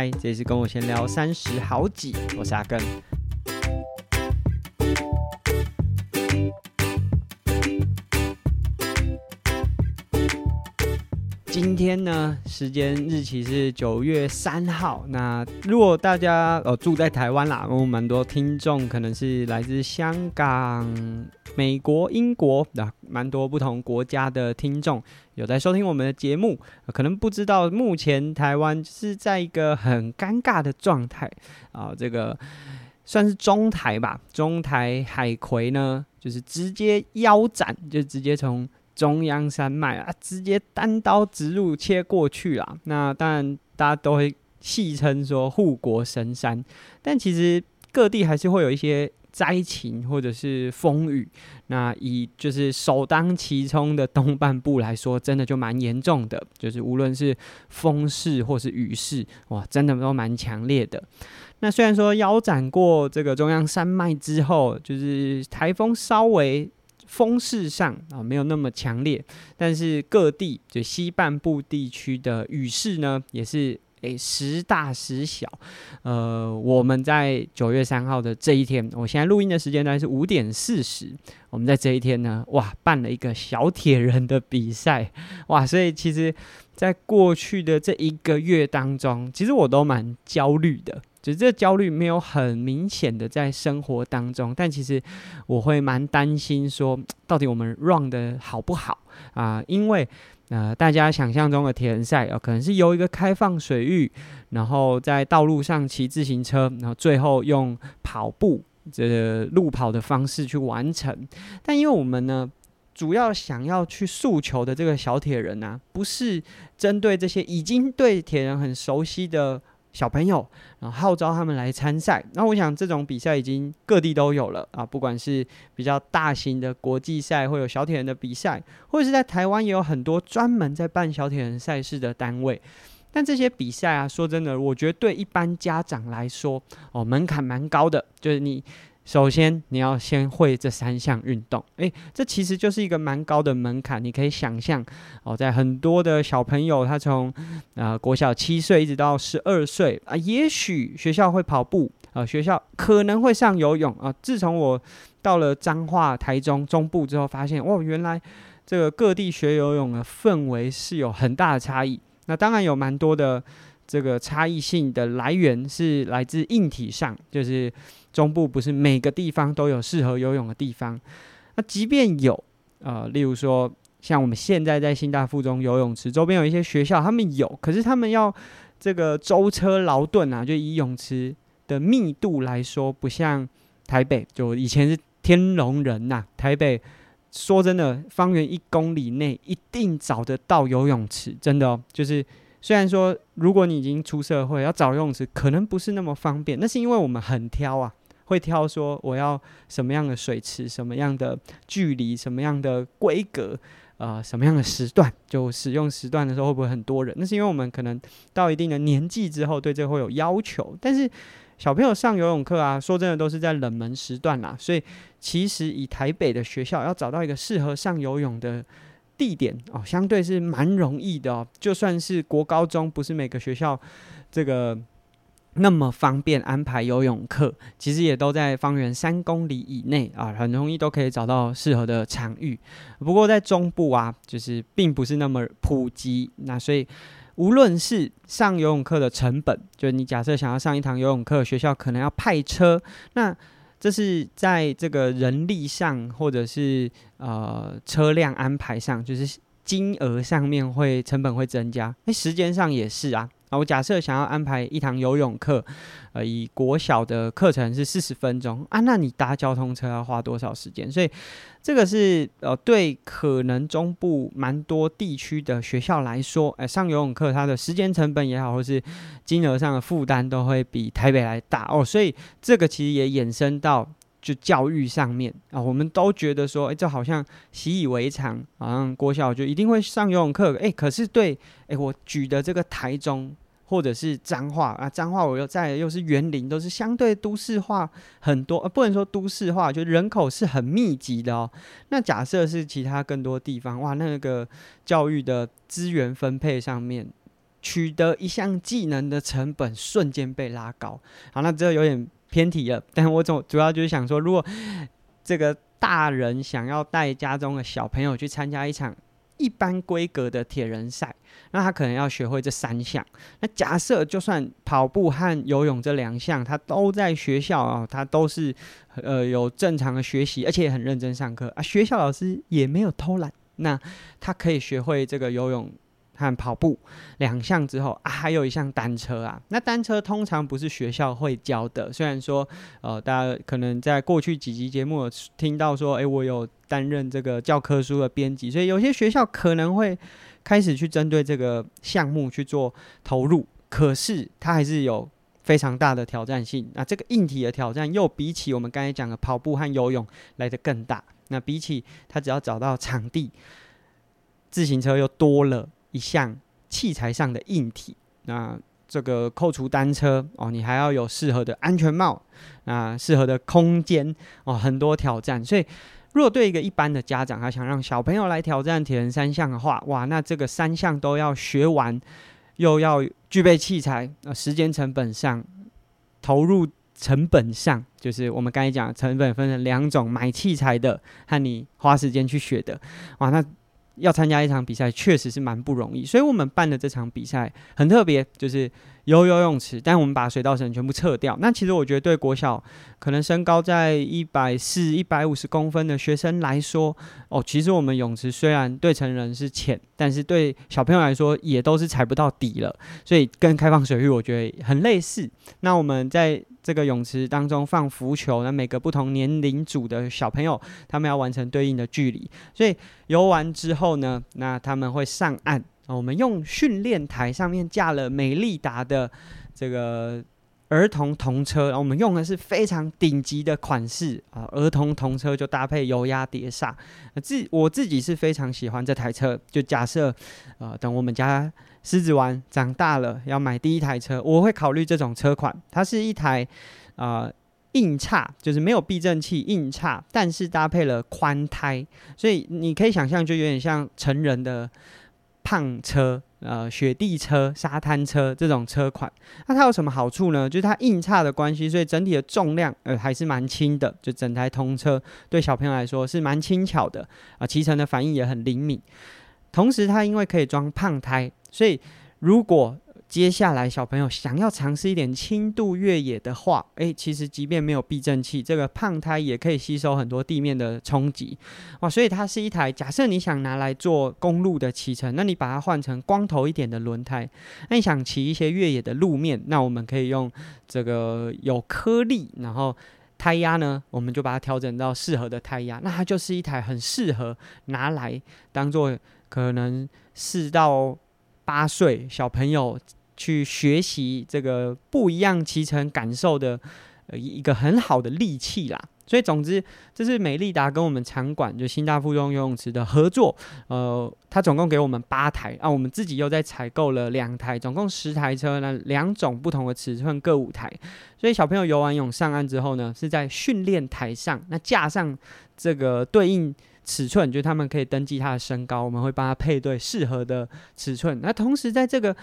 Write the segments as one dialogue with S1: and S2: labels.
S1: 嗨，这里是跟我闲聊三十好几，我是阿根。今天呢，时间日期是九月三号。那如果大家呃住在台湾啦，我们蛮多听众可能是来自香港、美国、英国的，蛮多不同国家的听众有在收听我们的节目，可能不知道目前台湾是在一个很尴尬的状态啊，这个算是中台吧，中台海葵呢，就是直接腰斩，就直接从。中央山脉啊，直接单刀直入切过去啦。那当然，大家都会戏称说护国神山，但其实各地还是会有一些灾情或者是风雨。那以就是首当其冲的东半部来说，真的就蛮严重的，就是无论是风势或是雨势，哇，真的都蛮强烈的。那虽然说腰斩过这个中央山脉之后，就是台风稍微。风势上啊没有那么强烈，但是各地就西半部地区的雨势呢，也是诶时大时小。呃，我们在九月三号的这一天，我现在录音的时间大概是五点四十。我们在这一天呢，哇，办了一个小铁人的比赛，哇，所以其实，在过去的这一个月当中，其实我都蛮焦虑的。只是这焦虑没有很明显的在生活当中，但其实我会蛮担心说，到底我们 run 的好不好啊、因为呃，大家想象中的铁人赛啊，可能是由一个开放水域，然后在道路上骑自行车，然后最后用跑步这个路跑的方式去完成。但因为我们呢，主要想要去诉求的这个小铁人呢，不是针对这些已经对铁人很熟悉的。小朋友，然后号召他们来参赛。那我想这种比赛已经各地都有了啊，不管是比较大型的国际赛，会有小铁人的比赛，或者是在台湾也有很多专门在办小铁人赛事的单位。但这些比赛啊，说真的，我觉得对一般家长来说，哦，门槛蛮高的，就是你。首先，你要先会这三项运动，诶，这其实就是一个蛮高的门槛。你可以想象，哦，在很多的小朋友，他从呃国小七岁一直到十二岁啊，也许学校会跑步啊，学校可能会上游泳啊。自从我到了彰化、台中中部之后，发现哦，原来这个各地学游泳的氛围是有很大的差异。那当然有蛮多的这个差异性的来源是来自硬体上，就是。中部不是每个地方都有适合游泳的地方，那即便有，呃，例如说像我们现在在新大附中游泳池周边有一些学校，他们有，可是他们要这个舟车劳顿啊，就以泳池的密度来说，不像台北，就以前是天龙人呐、啊，台北说真的，方圆一公里内一定找得到游泳池，真的哦，就是。虽然说，如果你已经出社会，要找游泳池可能不是那么方便，那是因为我们很挑啊，会挑说我要什么样的水池、什么样的距离、什么样的规格，呃，什么样的时段，就使用时段的时候会不会很多人？那是因为我们可能到一定的年纪之后，对这会有要求。但是小朋友上游泳课啊，说真的都是在冷门时段啦，所以其实以台北的学校要找到一个适合上游泳的。地点哦，相对是蛮容易的哦。就算是国高中，不是每个学校这个那么方便安排游泳课，其实也都在方圆三公里以内啊，很容易都可以找到适合的场域。不过在中部啊，就是并不是那么普及。那所以无论是上游泳课的成本，就是你假设想要上一堂游泳课，学校可能要派车，那。这是在这个人力上，或者是呃车辆安排上，就是金额上面会成本会增加。那，时间上也是啊。啊，我假设想要安排一堂游泳课，呃，以国小的课程是四十分钟啊，那你搭交通车要花多少时间？所以这个是呃，对可能中部蛮多地区的学校来说，哎、上游泳课它的时间成本也好，或是金额上的负担都会比台北来大哦。所以这个其实也衍生到。就教育上面啊，我们都觉得说，哎，这好像习以为常，好像国小就一定会上游泳课。哎，可是对，哎，我举的这个台中或者是彰化啊，彰化我又在又是园林，都是相对都市化很多，呃，不能说都市化，就人口是很密集的哦。那假设是其他更多地方，哇，那个教育的资源分配上面。取得一项技能的成本瞬间被拉高。好，那这有点偏题了，但我总主要就是想说，如果这个大人想要带家中的小朋友去参加一场一般规格的铁人赛，那他可能要学会这三项。那假设就算跑步和游泳这两项，他都在学校啊，他都是呃有正常的学习，而且很认真上课啊，学校老师也没有偷懒，那他可以学会这个游泳。和跑步两项之后啊，还有一项单车啊。那单车通常不是学校会教的，虽然说呃，大家可能在过去几集节目听到说，诶，我有担任这个教科书的编辑，所以有些学校可能会开始去针对这个项目去做投入。可是它还是有非常大的挑战性。那这个硬体的挑战又比起我们刚才讲的跑步和游泳来得更大。那比起它只要找到场地，自行车又多了。一项器材上的硬体，那这个扣除单车哦，你还要有适合的安全帽，啊，适合的空间哦，很多挑战。所以，如果对一个一般的家长，他想让小朋友来挑战铁人三项的话，哇，那这个三项都要学完，又要具备器材，那时间成本上，投入成本上，就是我们刚才讲的成本分成两种：买器材的和你花时间去学的，哇，那。要参加一场比赛，确实是蛮不容易，所以我们办的这场比赛很特别，就是有游泳池，但我们把水道绳全部撤掉。那其实我觉得，对国小可能身高在一百四、一百五十公分的学生来说，哦，其实我们泳池虽然对成人是浅，但是对小朋友来说也都是踩不到底了，所以跟开放水域我觉得很类似。那我们在这个泳池当中放浮球，那每个不同年龄组的小朋友，他们要完成对应的距离。所以游完之后呢，那他们会上岸。我们用训练台上面架了美利达的这个儿童童车，我们用的是非常顶级的款式啊。儿童童车就搭配油压碟刹，自我自己是非常喜欢这台车。就假设呃，等我们家。狮子丸长大了要买第一台车，我会考虑这种车款。它是一台啊、呃、硬叉，就是没有避震器硬叉，但是搭配了宽胎，所以你可以想象，就有点像成人的胖车、呃雪地车、沙滩车这种车款。那它有什么好处呢？就是它硬差的关系，所以整体的重量呃还是蛮轻的。就整台通车对小朋友来说是蛮轻巧的啊，骑乘的反应也很灵敏。同时，它因为可以装胖胎。所以，如果接下来小朋友想要尝试一点轻度越野的话，诶，其实即便没有避震器，这个胖胎也可以吸收很多地面的冲击，哇！所以它是一台，假设你想拿来做公路的骑乘，那你把它换成光头一点的轮胎；那你想骑一些越野的路面，那我们可以用这个有颗粒，然后胎压呢，我们就把它调整到适合的胎压，那它就是一台很适合拿来当做可能四到。八岁小朋友去学习这个不一样骑乘感受的呃一个很好的利器啦，所以总之这是美利达跟我们场馆就新大附中游泳池的合作，呃，他总共给我们八台啊，我们自己又在采购了两台，总共十台车呢，两种不同的尺寸各五台，所以小朋友游完泳上岸之后呢，是在训练台上那架上这个对应。尺寸就他们可以登记他的身高，我们会帮他配对适合的尺寸。那同时在这个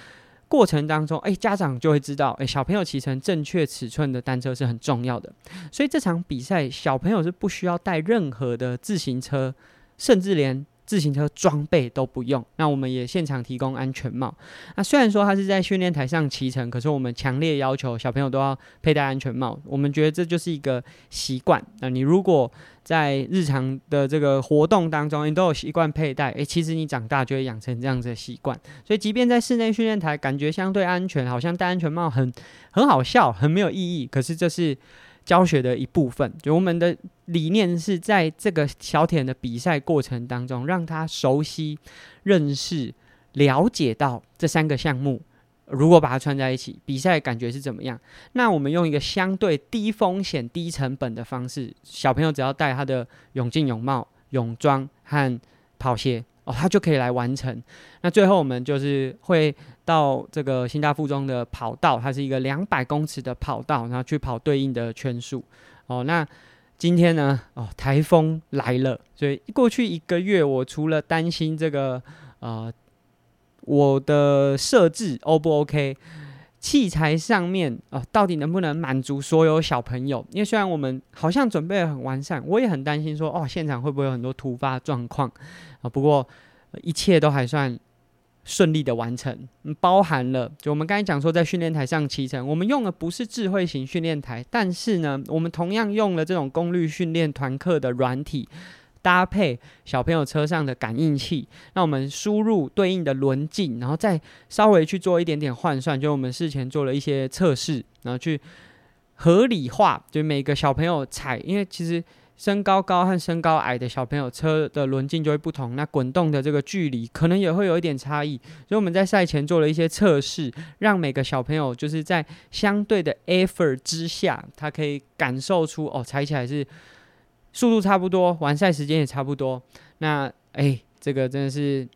S1: 过程当中，诶，家长就会知道，诶，小朋友骑乘正确尺寸的单车是很重要的。所以这场比赛，小朋友是不需要带任何的自行车，甚至连。自行车装备都不用，那我们也现场提供安全帽。那虽然说他是在训练台上骑乘，可是我们强烈要求小朋友都要佩戴安全帽。我们觉得这就是一个习惯。那你如果在日常的这个活动当中，你都有习惯佩戴，诶，其实你长大就会养成这样子的习惯。所以，即便在室内训练台，感觉相对安全，好像戴安全帽很很好笑，很没有意义。可是这是。教学的一部分，就我们的理念是在这个小铁人的比赛过程当中，让他熟悉、认识、了解到这三个项目。如果把它串在一起，比赛感觉是怎么样？那我们用一个相对低风险、低成本的方式，小朋友只要带他的泳镜、泳帽、泳装和跑鞋。哦，他就可以来完成。那最后我们就是会到这个新大附中的跑道，它是一个两百公尺的跑道，然后去跑对应的圈数。哦，那今天呢？哦，台风来了，所以过去一个月，我除了担心这个呃我的设置 O 不 OK？器材上面哦、呃，到底能不能满足所有小朋友？因为虽然我们好像准备得很完善，我也很担心说哦，现场会不会有很多突发状况啊？不过、一切都还算顺利的完成，包含了就我们刚才讲说，在训练台上骑乘，我们用的不是智慧型训练台，但是呢，我们同样用了这种功率训练团课的软体。搭配小朋友车上的感应器，那我们输入对应的轮径，然后再稍微去做一点点换算，就我们事前做了一些测试，然后去合理化，就每个小朋友踩，因为其实身高高和身高矮的小朋友车的轮径就会不同，那滚动的这个距离可能也会有一点差异，所以我们在赛前做了一些测试，让每个小朋友就是在相对的 effort 之下，他可以感受出哦，踩起来是。速度差不多，完赛时间也差不多。那哎、这个真的是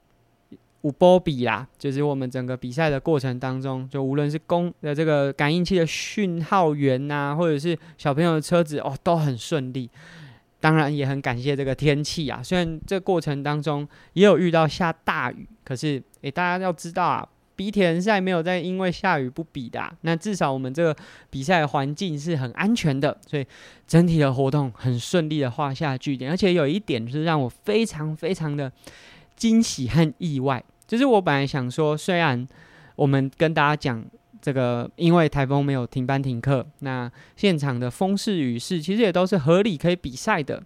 S1: 五波比啦，就是我们整个比赛的过程当中，就无论是公的这个感应器的讯号源呐、啊，或者是小朋友的车子哦，都很顺利。当然也很感谢这个天气啊，虽然这过程当中也有遇到下大雨，可是哎、欸，大家要知道啊。比田赛没有再因为下雨不比的，那至少我们这个比赛环境是很安全的，所以整体的活动很顺利的画下句点。而且有一点是让我非常非常的惊喜和意外，就是我本来想说，虽然我们跟大家讲这个因为台风没有停班停课，那现场的风势雨势其实也都是合理可以比赛的，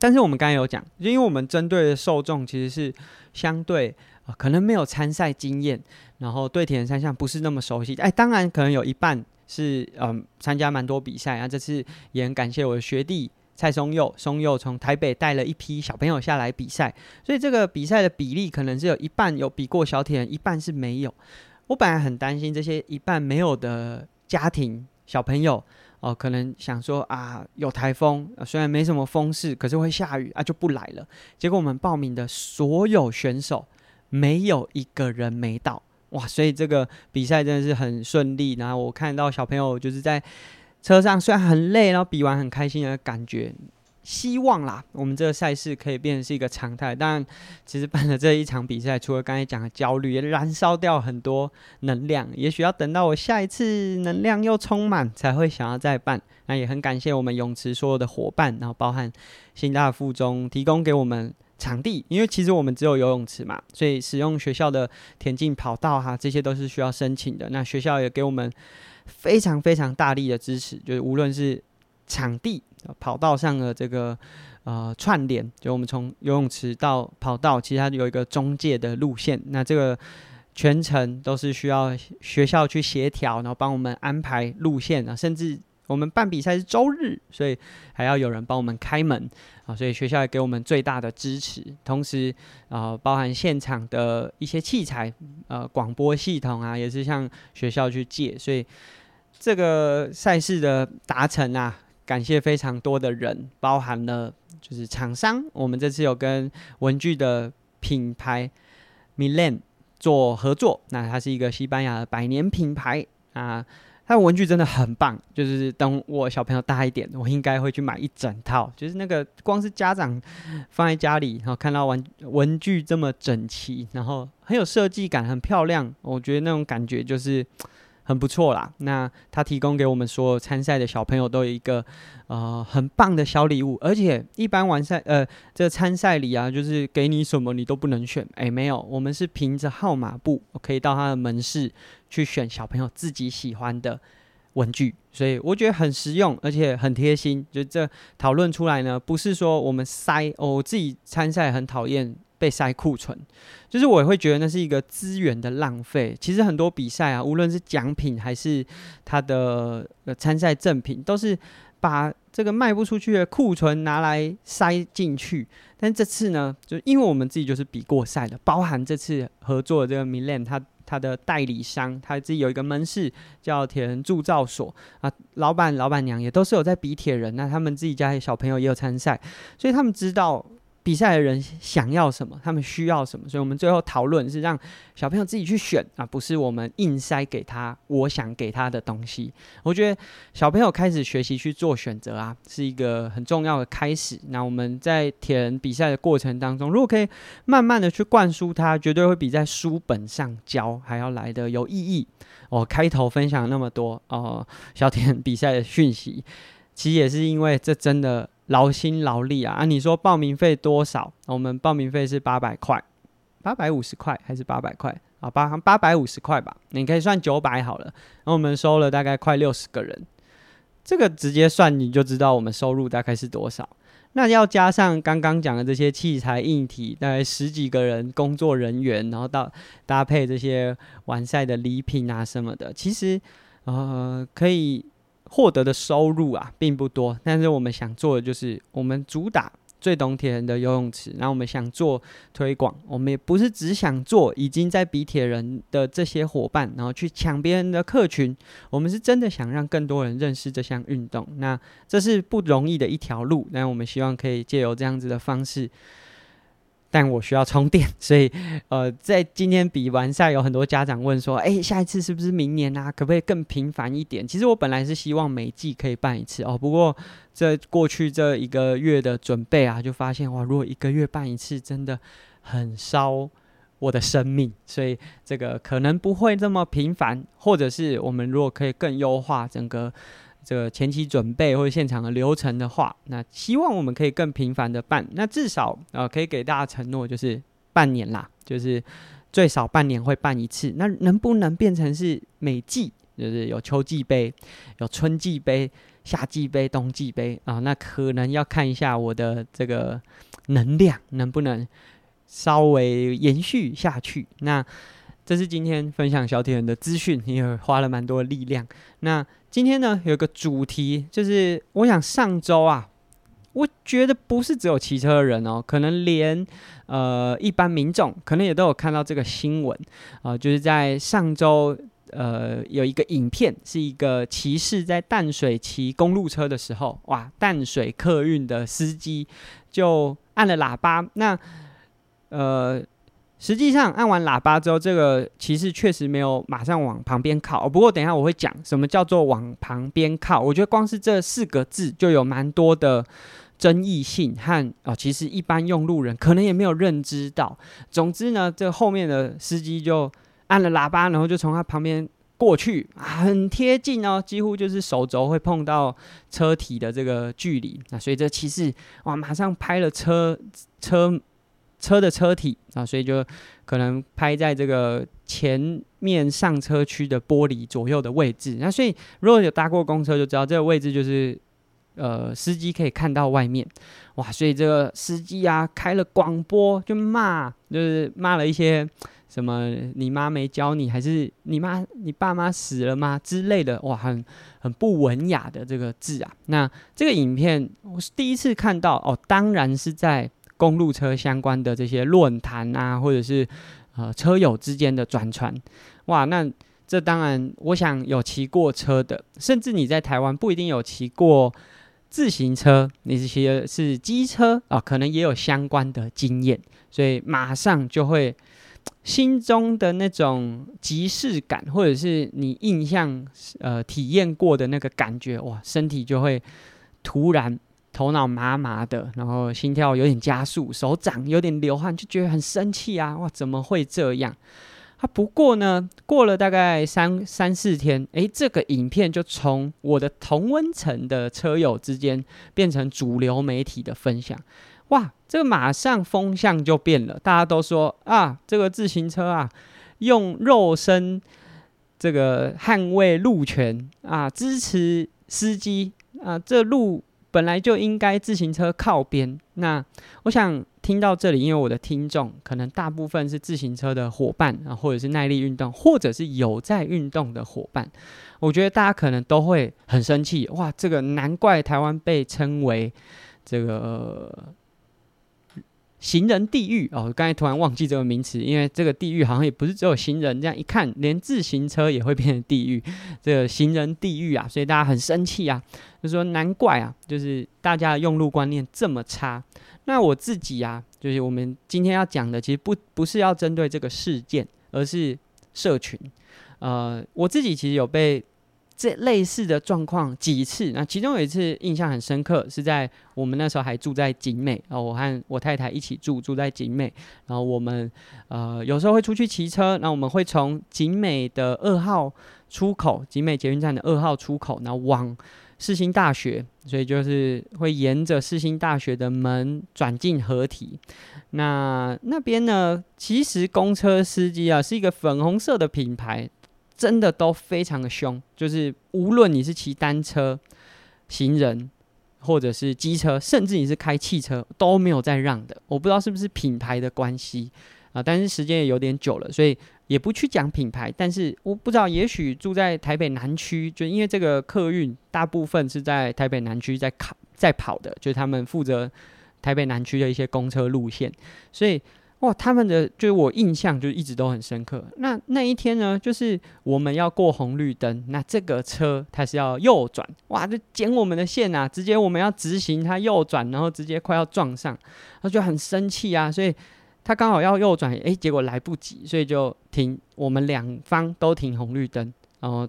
S1: 但是我们刚才有讲，因为我们针对的受众其实是相对。可能没有参赛经验，然后对铁人三项不是那么熟悉。哎，当然可能有一半是嗯参加蛮多比赛啊。这次也很感谢我的学弟蔡松佑，松佑从台北带了一批小朋友下来比赛，所以这个比赛的比例可能是有一半有比过小铁人，一半是没有。我本来很担心这些一半没有的家庭小朋友哦、可能想说啊有台风、虽然没什么风势，可是会下雨啊就不来了。结果我们报名的所有选手。没有一个人没到哇，所以这个比赛真的是很顺利。然后我看到小朋友就是在车上，虽然很累，然后比完很开心的感觉。希望啦，我们这个赛事可以变成是一个常态。当然，其实办了这一场比赛，除了刚才讲的焦虑，也燃烧掉很多能量。也许要等到我下一次能量又充满，才会想要再办。那也很感谢我们泳池所有的伙伴，然后包含新大附中提供给我们。场地，因为其实我们只有游泳池嘛，所以使用学校的田径跑道哈，这些都是需要申请的。那学校也给我们非常非常大力的支持，就是无论是场地、跑道上的这个呃串联，就我们从游泳池到跑道，其实它有一个中介的路线，那这个全程都是需要学校去协调，然后帮我们安排路线啊，甚至。我们办比赛是周日，所以还要有人帮我们开门啊，所以学校也给我们最大的支持。同时啊，包含现场的一些器材，呃，广播系统啊，也是向学校去借。所以这个赛事的达成啊，感谢非常多的人，包含了就是厂商。我们这次有跟文具的品牌 Milan 做合作，那它是一个西班牙的百年品牌啊。它文具真的很棒，就是等我小朋友大一点，我应该会去买一整套。就是那个光是家长放在家里，然后看到文文具这么整齐，然后很有设计感，很漂亮，我觉得那种感觉就是很不错啦。那他提供给我们所有参赛的小朋友都有一个呃很棒的小礼物，而且一般完赛呃这参赛礼啊，就是给你什么你都不能选，哎没有，我们是凭着号码布可以到他的门市。去选小朋友自己喜欢的文具，所以我觉得很实用，而且很贴心。就这讨论出来呢，不是说我们塞，哦，自己参赛很讨厌被塞库存，就是我也会觉得那是一个资源的浪费。其实很多比赛啊，无论是奖品还是他的参赛赠品，都是把这个卖不出去的库存拿来塞进去。但这次呢，就因为我们自己就是比过赛的，包含这次合作的这个 Milen 他。他的代理商，他自己有一个门市叫铁人铸造所啊，老板、老板娘也都是有在比铁人，那他们自己家的小朋友也有参赛，所以他们知道比赛的人想要什么，他们需要什么，所以我们最后讨论是让小朋友自己去选啊，不是我们硬塞给他我想给他的东西。我觉得小朋友开始学习去做选择啊，是一个很重要的开始。那我们在铁人比赛的过程当中，如果可以慢慢的去灌输他，绝对会比在书本上教还要来得有意义。我开头分享那么多哦，小铁人比赛的讯息，其实也是因为这真的。劳心劳力啊！啊，你说报名费多少？我们报名费是八百块，八百五十块还是八百块？啊，八八百五十块吧。你可以算九百好了。然后我们收了大概快六十个人，这个直接算你就知道我们收入大概是多少。那要加上刚刚讲的这些器材硬体，大概十几个人工作人员，然后到搭配这些完赛的礼品啊什么的，其实呃可以。获得的收入啊，并不多，但是我们想做的就是，我们主打最懂铁人的游泳池，然后我们想做推广，我们也不是只想做已经在比铁人的这些伙伴，然后去抢别人的客群，我们是真的想让更多人认识这项运动，那这是不容易的一条路，那我们希望可以借由这样子的方式。但我需要充电，所以呃，在今天比完赛，有很多家长问说：“哎、下一次是不是明年啊？可不可以更频繁一点？”其实我本来是希望每季可以办一次哦，不过这过去这一个月的准备啊，就发现哇，如果一个月办一次，真的很烧我的生命，所以这个可能不会这么频繁，或者是我们如果可以更优化整个。这个前期准备或者现场的流程的话，那希望我们可以更频繁的办。那至少呃，可以给大家承诺，就是半年啦，就是最少半年会办一次。那能不能变成是每季，就是有秋季杯、有春季杯、夏季杯、冬季杯啊？那可能要看一下我的这个能量能不能稍微延续下去。那这是今天分享小铁人的资讯，也花了蛮多力量。那今天呢，有个主题，就是我想上周啊，我觉得不是只有骑车的人哦，可能连呃一般民众可能也都有看到这个新闻啊、就是在上周呃有一个影片，是一个骑士在淡水骑公路车的时候，哇，淡水客运的司机就按了喇叭，那呃。实际上按完喇叭之后，这个骑士确实没有马上往旁边靠。不过等一下我会讲什么叫做往旁边靠。我觉得光是这四个字就有蛮多的争议性和哦，其实一般用路人可能也没有认知到。总之呢，这后面的司机就按了喇叭，然后就从他旁边过去，很贴近哦，几乎就是手肘会碰到车体的这个距离。那所以这骑士哇，马上拍了车车。车的车体啊，所以就可能拍在这个前面上车区的玻璃左右的位置。那所以如果有搭过公车，就知道这个位置就是呃司机可以看到外面。哇，所以这个司机啊开了广播就骂，就是骂了一些什么你妈没教你，还是你妈你爸妈死了吗之类的。哇，很很不文雅的这个字啊。那这个影片我是第一次看到哦，当然是在。公路车相关的这些论坛啊，或者是呃车友之间的转传，哇，那这当然，我想有骑过车的，甚至你在台湾不一定有骑过自行车，你是骑的是机车啊，可能也有相关的经验，所以马上就会心中的那种即视感，或者是你印象呃体验过的那个感觉，哇，身体就会突然。头脑麻麻的，然后心跳有点加速，手掌有点流汗，就觉得很生气啊！哇，怎么会这样？啊，不过呢，过了大概三三四天，诶，这个影片就从我的同温层的车友之间变成主流媒体的分享。哇，这个马上风向就变了，大家都说啊，这个自行车啊，用肉身这个捍卫路权啊，支持司机啊，这路。本来就应该自行车靠边。那我想听到这里，因为我的听众可能大部分是自行车的伙伴啊，或者是耐力运动，或者是有在运动的伙伴。我觉得大家可能都会很生气。哇，这个难怪台湾被称为这个行人地狱哦，刚才突然忘记这个名词，因为这个地狱好像也不是只有行人，这样一看，连自行车也会变成地狱，这个行人地狱啊，所以大家很生气啊，就说难怪啊，就是大家的用路观念这么差。那我自己啊，就是我们今天要讲的，其实不不是要针对这个事件，而是社群。呃，我自己其实有被。这类似的状况几次，那其中有一次印象很深刻，是在我们那时候还住在景美，然后我和我太太一起住，住在景美，然后我们呃有时候会出去骑车，那我们会从景美的二号出口，景美捷运站的二号出口，然后往世新大学，所以就是会沿着世新大学的门转进合体。那那边呢，其实公车司机啊是一个粉红色的品牌。真的都非常的凶，就是无论你是骑单车、行人，或者是机车，甚至你是开汽车，都没有在让的。我不知道是不是品牌的关系啊，但是时间也有点久了，所以也不去讲品牌。但是我不知道，也许住在台北南区，就因为这个客运大部分是在台北南区在考在跑的，就是他们负责台北南区的一些公车路线，所以。哇，他们的就是我印象就一直都很深刻。那那一天呢，就是我们要过红绿灯，那这个车它是要右转，哇，就剪我们的线啊！直接我们要直行，它右转，然后直接快要撞上，他就很生气啊。所以他刚好要右转，诶，结果来不及，所以就停，我们两方都停红绿灯，然后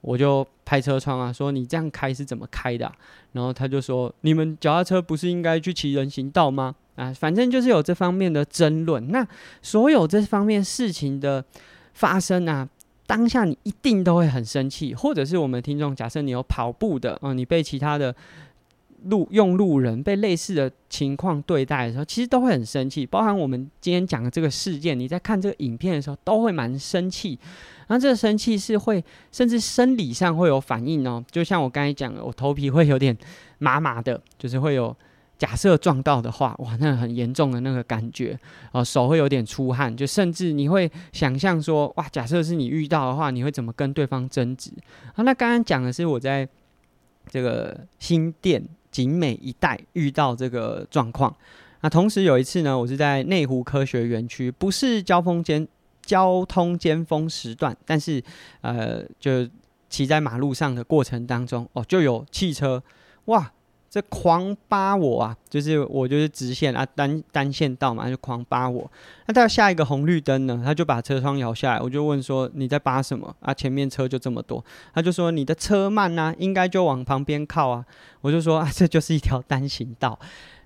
S1: 我就拍车窗啊，说你这样开是怎么开的？然后他就说，你们脚踏车不是应该去骑人行道吗？啊，反正就是有这方面的争论。那所有这方面事情的发生啊，当下你一定都会很生气，或者是我们听众，假设你有跑步的，哦，你被其他的路用路人被类似的情况对待的时候，其实都会很生气。包含我们今天讲的这个事件，你在看这个影片的时候，都会蛮生气。然后这个生气是会，甚至生理上会有反应哦。就像我刚才讲的，我头皮会有点麻麻的，就是会有。假设撞到的话，哇，那很严重的那个感觉，哦，手会有点出汗，就甚至你会想象说，哇，假设是你遇到的话，你会怎么跟对方争执？啊，那刚刚讲的是我在这个新店景美一带遇到这个状况。那同时有一次呢，我是在内湖科学园区，不是交锋尖交通尖峰时段，但是呃，就骑在马路上的过程当中，哦，就有汽车，哇。这狂扒我啊！就是我就是直线啊，单单线道嘛，就狂扒我。那到下一个红绿灯呢，他就把车窗摇下来，我就问说：“你在扒什么啊？前面车就这么多。”他就说：“你的车慢呐、应该就往旁边靠啊。”我就说：“啊，这就是一条单行道。”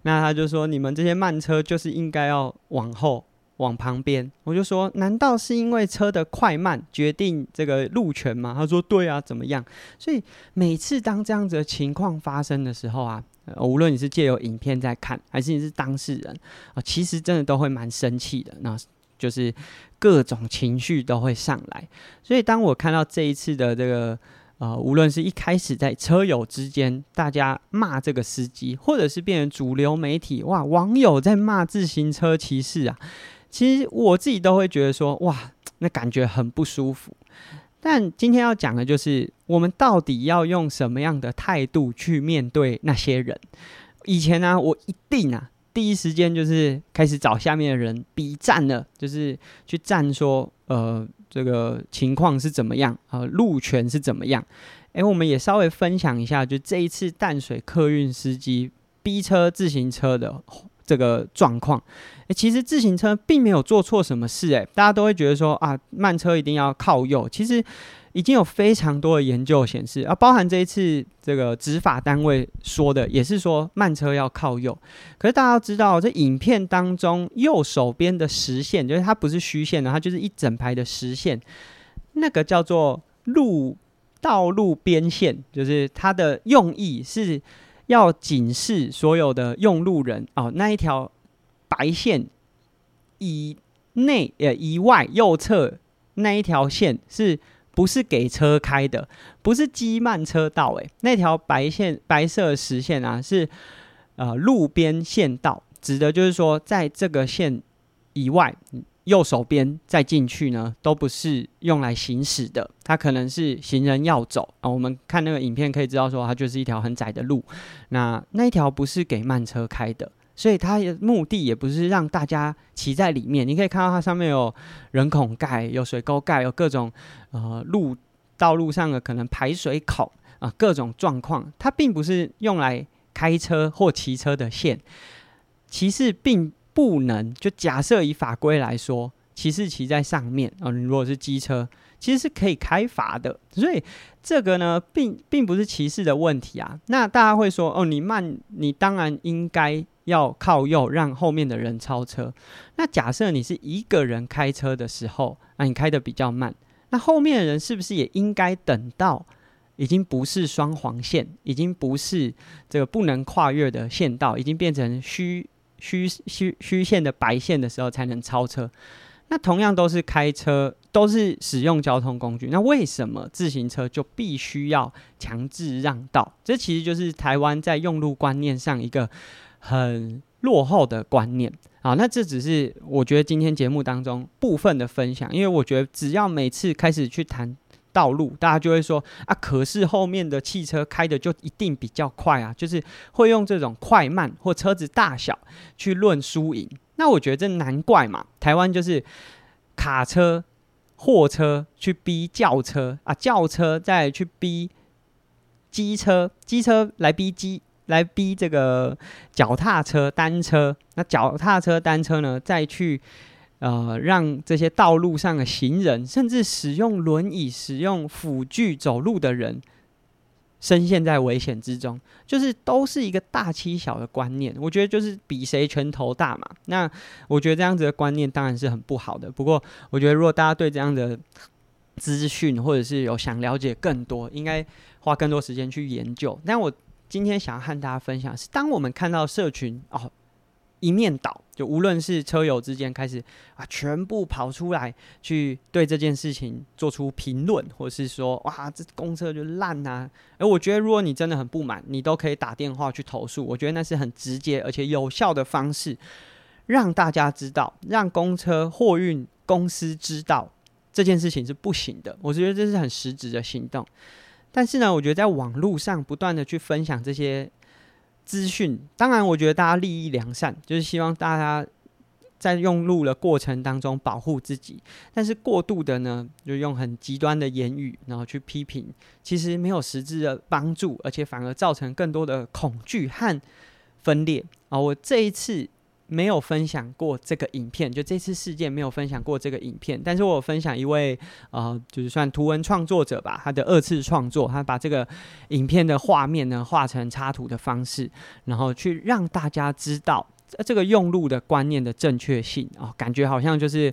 S1: 那他就说：“你们这些慢车就是应该要往后。”往旁边，我就说，难道是因为车的快慢决定这个路权吗？他说对啊，怎么样？所以每次当这样子的情况发生的时候啊，无论你是借由影片在看，还是你是当事人啊，其实真的都会蛮生气的。那就是各种情绪都会上来。所以当我看到这一次的这个呃，无论是一开始在车友之间大家骂这个司机，或者是变成主流媒体哇，网友在骂自行车骑士啊。其实我自己都会觉得说，哇，那感觉很不舒服。但今天要讲的就是，我们到底要用什么样的态度去面对那些人？以前呢、我一定啊，第一时间就是开始找下面的人比战了，就是去战说，呃，这个情况是怎么样，呃，路权是怎么样。诶，我们也稍微分享一下，就这一次淡水客运司机逼车自行车的。这个状况，诶，其实自行车并没有做错什么事，诶，大家都会觉得说啊，慢车一定要靠右。其实已经有非常多的研究显示，啊，包含这一次这个执法单位说的，也是说慢车要靠右。可是大家要知道，这影片当中右手边的实线，就是它不是虚线的，它就是一整排的实线，那个叫做路道路边线，就是它的用意是。要警示所有的用路人哦，那一条白线以内呃以外右侧那一条线是不是给车开的？不是机慢车道诶，那条白线白色实线啊是呃路边线道，指的就是说在这个线以外。右手边再进去呢，都不是用来行驶的，它可能是行人要走啊。我们看那个影片可以知道，说它就是一条很窄的路。那那一条不是给慢车开的，所以它的目的也不是让大家骑在里面。你可以看到它上面有人孔盖、有水沟盖、有各种呃路道路上的可能排水口啊、各种状况。它并不是用来开车或骑车的线，其实并不能就假设以法规来说，骑士骑在上面啊、如果是机车。其实是可以开罚的，所以这个呢，并并不是骑士的问题啊。那大家会说，哦，你慢，你当然应该要靠右，让后面的人超车。那假设你是一个人开车的时候，那你开得比较慢，那后面的人是不是也应该等到已经不是双黄线，已经不是这个不能跨越的线道，已经变成虚虚虚虚线的白线的时候，才能超车？那同样都是开车，都是使用交通工具，那为什么自行车就必须要强制让道？这其实就是台湾在用路观念上一个很落后的观念啊。那这只是我觉得今天节目当中部分的分享，因为我觉得只要每次开始去谈道路，大家就会说啊，可是后面的汽车开的就一定比较快啊，就是会用这种快慢或车子大小去论输赢。那我觉得这难怪嘛，台湾就是卡车、货车去逼轿车啊，轿车再去逼机车，机车来逼机，来逼这个脚踏车、单车。那脚踏车、单车呢，再去呃让这些道路上的行人，甚至使用轮椅、使用辅具走路的人。深陷在危险之中，就是都是一个大欺小的观念。我觉得就是比谁拳头大嘛。那我觉得这样子的观念当然是很不好的。不过，我觉得如果大家对这样的资讯或者是有想了解更多，应该花更多时间去研究。但我今天想要和大家分享是，当我们看到社群哦。一面倒，就无论是车友之间开始啊，全部跑出来去对这件事情做出评论，或是说哇，这公车就烂啊！而我觉得，如果你真的很不满，你都可以打电话去投诉。我觉得那是很直接而且有效的方式，让大家知道，让公车货运公司知道这件事情是不行的。我觉得这是很实质的行动。但是呢，我觉得在网络上不断的去分享这些。资讯当然，我觉得大家利益良善，就是希望大家在用路的过程当中保护自己。但是过度的呢，就用很极端的言语，然后去批评，其实没有实质的帮助，而且反而造成更多的恐惧和分裂啊！我这一次。没有分享过这个影片，就这次事件没有分享过这个影片，但是我分享一位呃，就是算图文创作者吧，他的二次创作，他把这个影片的画面呢画成插图的方式，然后去让大家知道这个用路的观念的正确性啊、哦，感觉好像就是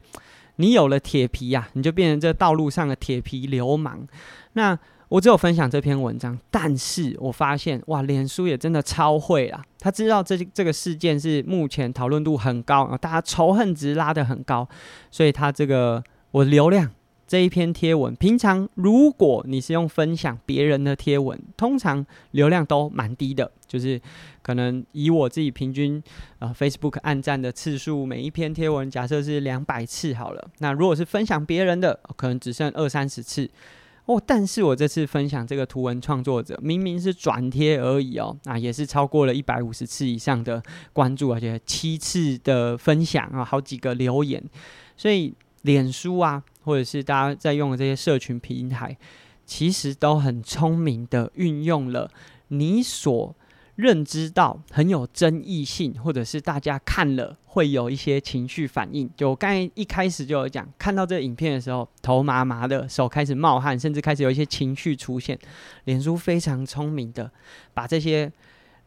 S1: 你有了铁皮呀、啊，你就变成这道路上的铁皮流氓，那。我只有分享这篇文章，但是我发现哇，脸书也真的超会啦。他知道这这个事件是目前讨论度很高啊，大家仇恨值拉得很高，所以他这个我流量这一篇贴文，平常如果你是用分享别人的贴文，通常流量都蛮低的，就是可能以我自己平均啊、呃、Facebook 按赞的次数，每一篇贴文假设是两百次好了，那如果是分享别人的，可能只剩二三十次。哦，但是我这次分享这个图文创作者，明明是转贴而已哦，啊，也是超过了一百五十次以上的关注，而且七次的分享啊，好几个留言，所以脸书啊，或者是大家在用的这些社群平台，其实都很聪明的运用了你所。认知到很有争议性，或者是大家看了会有一些情绪反应。就我刚才一开始就有讲，看到这个影片的时候，头麻麻的，手开始冒汗，甚至开始有一些情绪出现。脸书非常聪明的把这些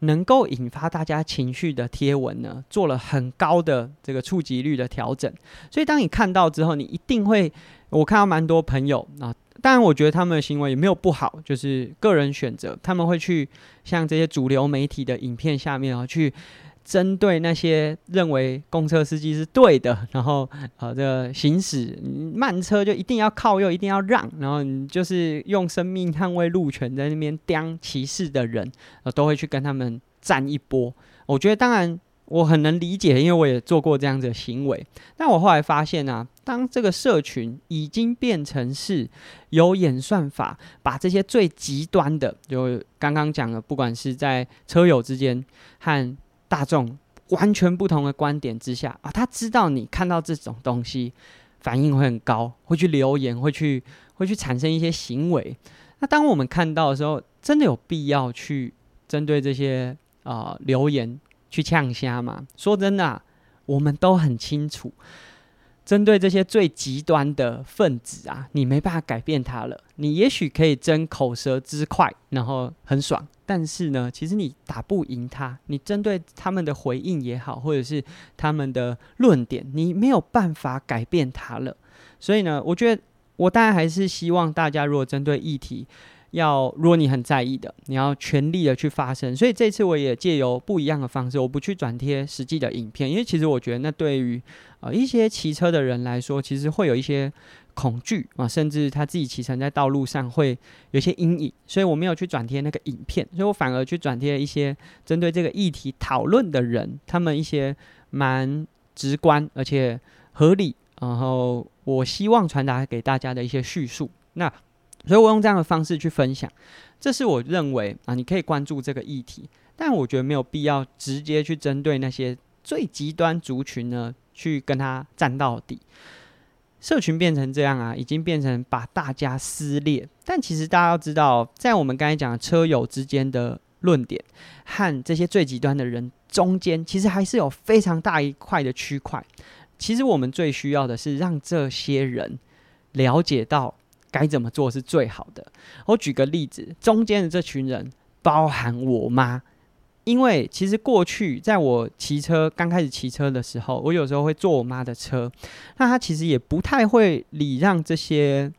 S1: 能够引发大家情绪的贴文呢，做了很高的这个触及率的调整。所以当你看到之后，你一定会，我看到蛮多朋友啊。当然，我觉得他们的行为也没有不好，就是个人选择。他们会去像这些主流媒体的影片下面啊，去针对那些认为公车司机是对的，然后呃，这行驶慢车就一定要靠右，一定要让，然后你就是用生命捍卫路权在那边刁歧视的人，呃，都会去跟他们战一波。我觉得，当然。我很能理解，因为我也做过这样子的行为。但我后来发现啊，当这个社群已经变成是有演算法，把这些最极端的，就刚刚讲的，不管是在车友之间和大众完全不同的观点之下啊，他知道你看到这种东西反应会很高，会去留言，会去会去产生一些行为。那当我们看到的时候，真的有必要去针对这些啊、留言去呛虾吗？说真的、我们都很清楚。针对这些最极端的分子啊，你没办法改变他了。你也许可以争口舌之快，然后很爽，但是呢，其实你打不赢他。你针对他们的回应也好，或者是他们的论点，你没有办法改变他了。所以呢，我觉得我当然还是希望大家，如果针对议题，要，如果你很在意的，你要全力的去发声。所以这次我也借由不一样的方式，我不去转贴实际的影片，因为其实我觉得那对于呃一些骑车的人来说，其实会有一些恐惧啊，甚至他自己骑乘在道路上会有些阴影。所以我没有去转贴那个影片，所以我反而去转贴一些针对这个议题讨论的人，他们一些蛮直观而且合理，然后我希望传达给大家的一些叙述。那。所以我用这样的方式去分享，这是我认为啊，你可以关注这个议题，但我觉得没有必要直接去针对那些最极端族群呢，去跟他战到底。社群变成这样啊，已经变成把大家撕裂。但其实大家要知道，在我们刚才讲的车友之间的论点和这些最极端的人中间，其实还是有非常大一块的区块。其实我们最需要的是让这些人了解到。该怎么做是最好的？我举个例子，中间的这群人包含我妈，因为其实过去在我骑车刚开始骑车的时候，我有时候会坐我妈的车，那她其实也不太会礼让这些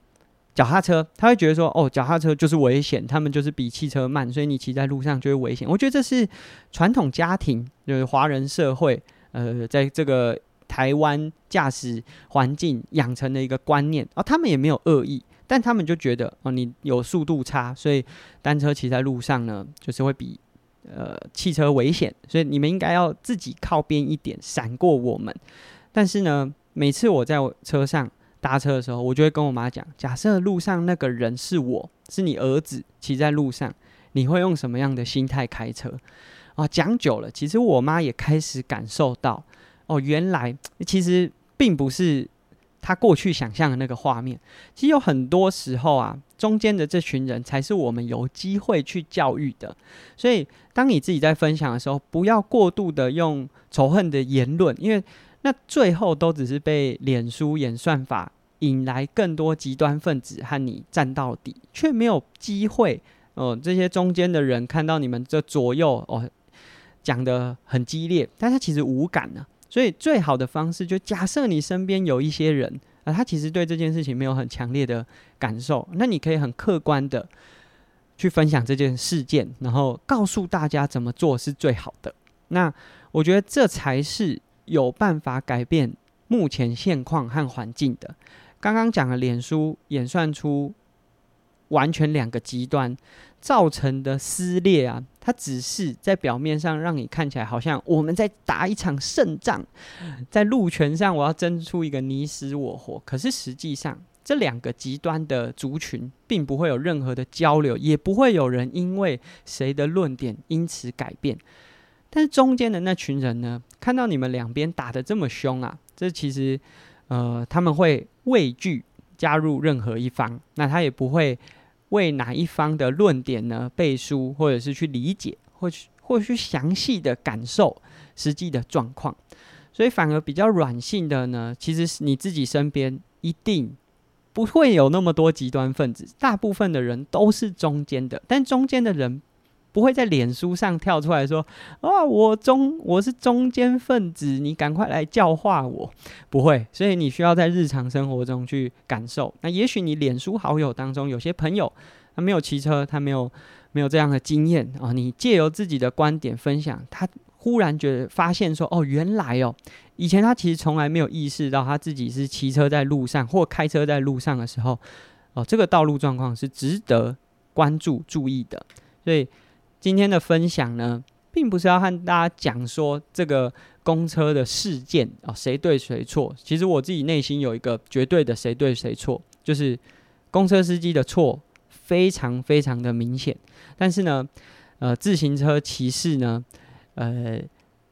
S1: 脚踏车，她会觉得说，哦，脚踏车就是危险，他们就是比汽车慢，所以你骑在路上就会危险。我觉得这是传统家庭，就是华人社会，呃，在这个台湾驾驶环境养成的一个观念，哦，他们也没有恶意。但他们就觉得哦，你有速度差，所以单车骑在路上呢，就是会比呃汽车危险，所以你们应该要自己靠边一点，闪过我们。但是呢，每次我在车上搭车的时候，我就会跟我妈讲：假设路上那个人是我，是你儿子骑在路上，你会用什么样的心态开车？啊，讲久了，其实我妈也开始感受到哦，原来其实并不是。他过去想象的那个画面，其实有很多时候啊，中间的这群人才是我们有机会去教育的。所以，当你自己在分享的时候，不要过度的用仇恨的言论，因为那最后都只是被脸书演算法引来更多极端分子和你战到底，却没有机会哦、这些中间的人看到你们这左右哦讲得很激烈，但他其实无感呢、啊。所以最好的方式，就假设你身边有一些人啊，他其实对这件事情没有很强烈的感受，那你可以很客观的去分享这件事件，然后告诉大家怎么做是最好的。那我觉得这才是有办法改变目前现况和环境的。刚刚讲了，脸书演算出完全两个极端。造成的撕裂啊，它只是在表面上让你看起来好像我们在打一场胜仗，在路权上我要争出一个你死我活。可是实际上，这两个极端的族群并不会有任何的交流，也不会有人因为谁的论点因此改变。但是中间的那群人呢，看到你们两边打得这么凶啊，这其实呃他们会畏惧加入任何一方，那他也不会。为哪一方的论点呢背书，或者是去理解，或去或去详细的感受实际的状况，所以反而比较软性的呢，其实是你自己身边一定不会有那么多极端分子，大部分的人都是中间的，但中间的人。不会在脸书上跳出来说：“啊，我中我是中间分子，你赶快来教化我。”不会，所以你需要在日常生活中去感受。那也许你脸书好友当中有些朋友他没有骑车，他没有没有这样的经验啊。你借由自己的观点分享，他忽然觉得发现说：“哦，原来哦，以前他其实从来没有意识到他自己是骑车在路上或开车在路上的时候，哦，这个道路状况是值得关注注意的。”所以。今天的分享呢，并不是要和大家讲说这个公车的事件啊，谁对谁错。其实我自己内心有一个绝对的谁对谁错，就是公车司机的错非常非常的明显。但是呢，呃，自行车骑士呢，呃，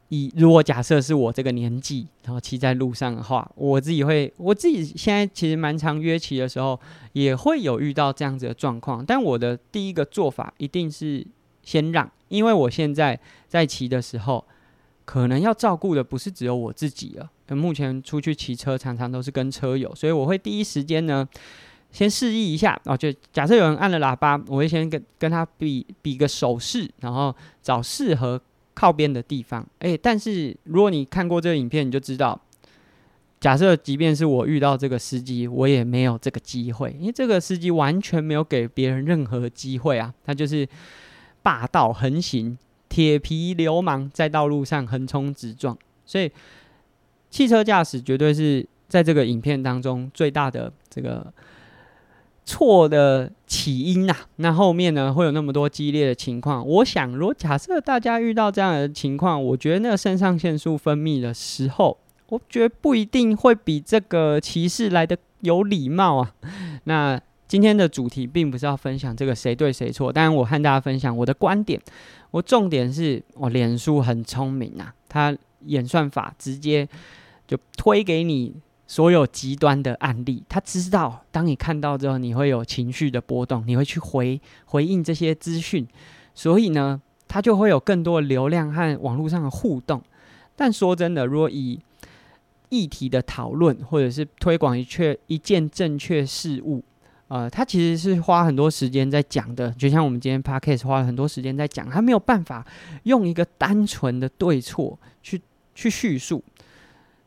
S1: 以如果假设是我这个年纪，然后骑在路上的话，我自己会，我自己现在其实蛮常约骑的时候，也会有遇到这样子的状况。但我的第一个做法一定是先让，因为我现在在骑的时候，可能要照顾的不是只有我自己了。目前出去骑车常常都是跟车友，所以我会第一时间呢，先示意一下哦，就假设有人按了喇叭，我会先跟跟他比比个手势，然后找适合。靠边的地方，诶、但是如果你看过这个影片，你就知道，假设即便是我遇到这个司机，我也没有这个机会，因为这个司机完全没有给别人任何机会啊，他就是霸道横行，铁皮流氓在道路上横冲直撞，所以汽车驾驶绝对是在这个影片当中最大的这个。错的起因呐、啊，那后面呢会有那么多激烈的情况。我想，如果假设大家遇到这样的情况，我觉得那个肾上腺素分泌的时候，我觉得不一定会比这个骑士来的有礼貌啊。那今天的主题并不是要分享这个谁对谁错，当然我和大家分享我的观点。我重点是，我脸书很聪明啊，它演算法直接就推给你。所有极端的案例，他知道，当你看到之后，你会有情绪的波动，你会去回回应这些资讯，所以呢，他就会有更多的流量和网络上的互动。但说真的，如果以议题的讨论或者是推广一确一件正确事物，呃，他其实是花很多时间在讲的。就像我们今天 Podcast 花了很多时间在讲，他没有办法用一个单纯的对错去去叙述。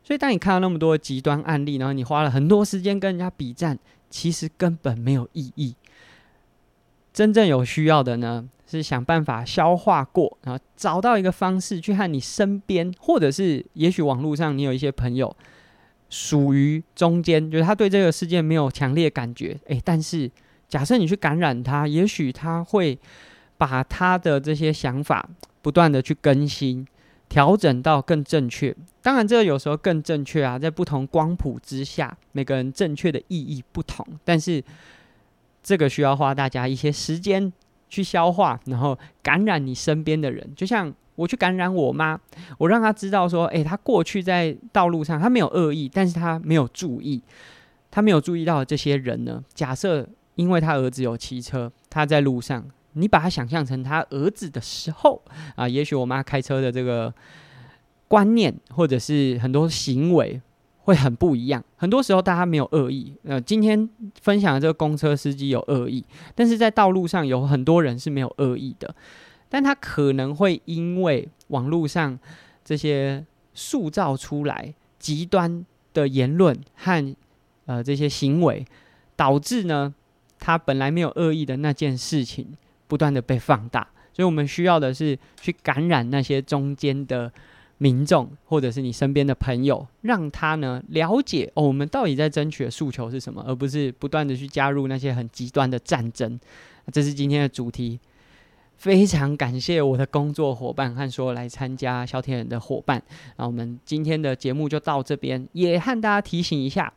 S1: 所以，当你看到那么多极端案例，然后你花了很多时间跟人家比战，其实根本没有意义。真正有需要的呢，是想办法消化过，然后找到一个方式去和你身边，或者是也许网络上你有一些朋友属于中间，就是他对这个世界没有强烈感觉，诶，但是假设你去感染他，也许他会把他的这些想法不断的去更新。调整到更正确，当然这个有时候更正确啊，在不同光谱之下，每个人正确的意义不同，但是这个需要花大家一些时间去消化，然后感染你身边的人。就像我去感染我妈，我让她知道说，诶，她过去在道路上，她没有恶意，但是她没有注意，她没有注意到这些人呢。假设因为她儿子有骑车，她在路上。你把他想象成他儿子的时候啊，也许我妈开车的这个观念或者是很多行为会很不一样。很多时候大家没有恶意，呃，今天分享的这个公车司机有恶意，但是在道路上有很多人是没有恶意的，但他可能会因为网络上这些塑造出来极端的言论和呃这些行为，导致呢他本来没有恶意的那件事情。不断的被放大，所以我们需要的是去感染那些中间的民众，或者是你身边的朋友，让他呢了解哦，我们到底在争取的诉求是什么，而不是不断的去加入那些很极端的战争。这是今天的主题。非常感谢我的工作伙伴和所有来参加小铁人的伙伴。那我们今天的节目就到这边，也和大家提醒一下，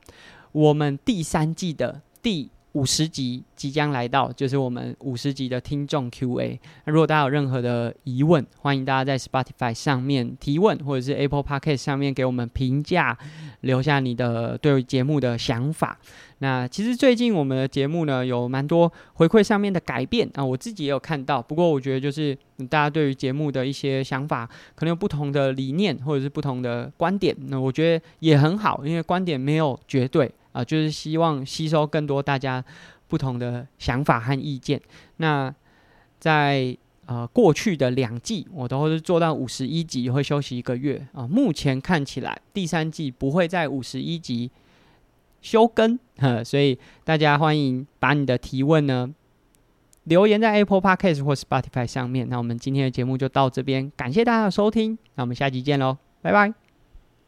S1: 我们第三季的第。五十集即将来到，就是我们五十集的听众 Q&A。那如果大家有任何的疑问，欢迎大家在 Spotify 上面提问，或者是 Apple Podcast 上面给我们评价，留下你的对节目的想法。那其实最近我们的节目呢，有蛮多回馈上面的改变啊，我自己也有看到。不过我觉得就是大家对于节目的一些想法，可能有不同的理念或者是不同的观点，那我觉得也很好，因为观点没有绝对。啊，就是希望吸收更多大家不同的想法和意见。那在呃过去的两季，我都是做到五十一集，会休息一个月啊。目前看起来第三季不会在五十一集修更，呵，所以大家欢迎把你的提问呢留言在 Apple Podcast 或 Spotify 上面。那我们今天的节目就到这边，感谢大家的收听，那我们下集见喽，拜拜。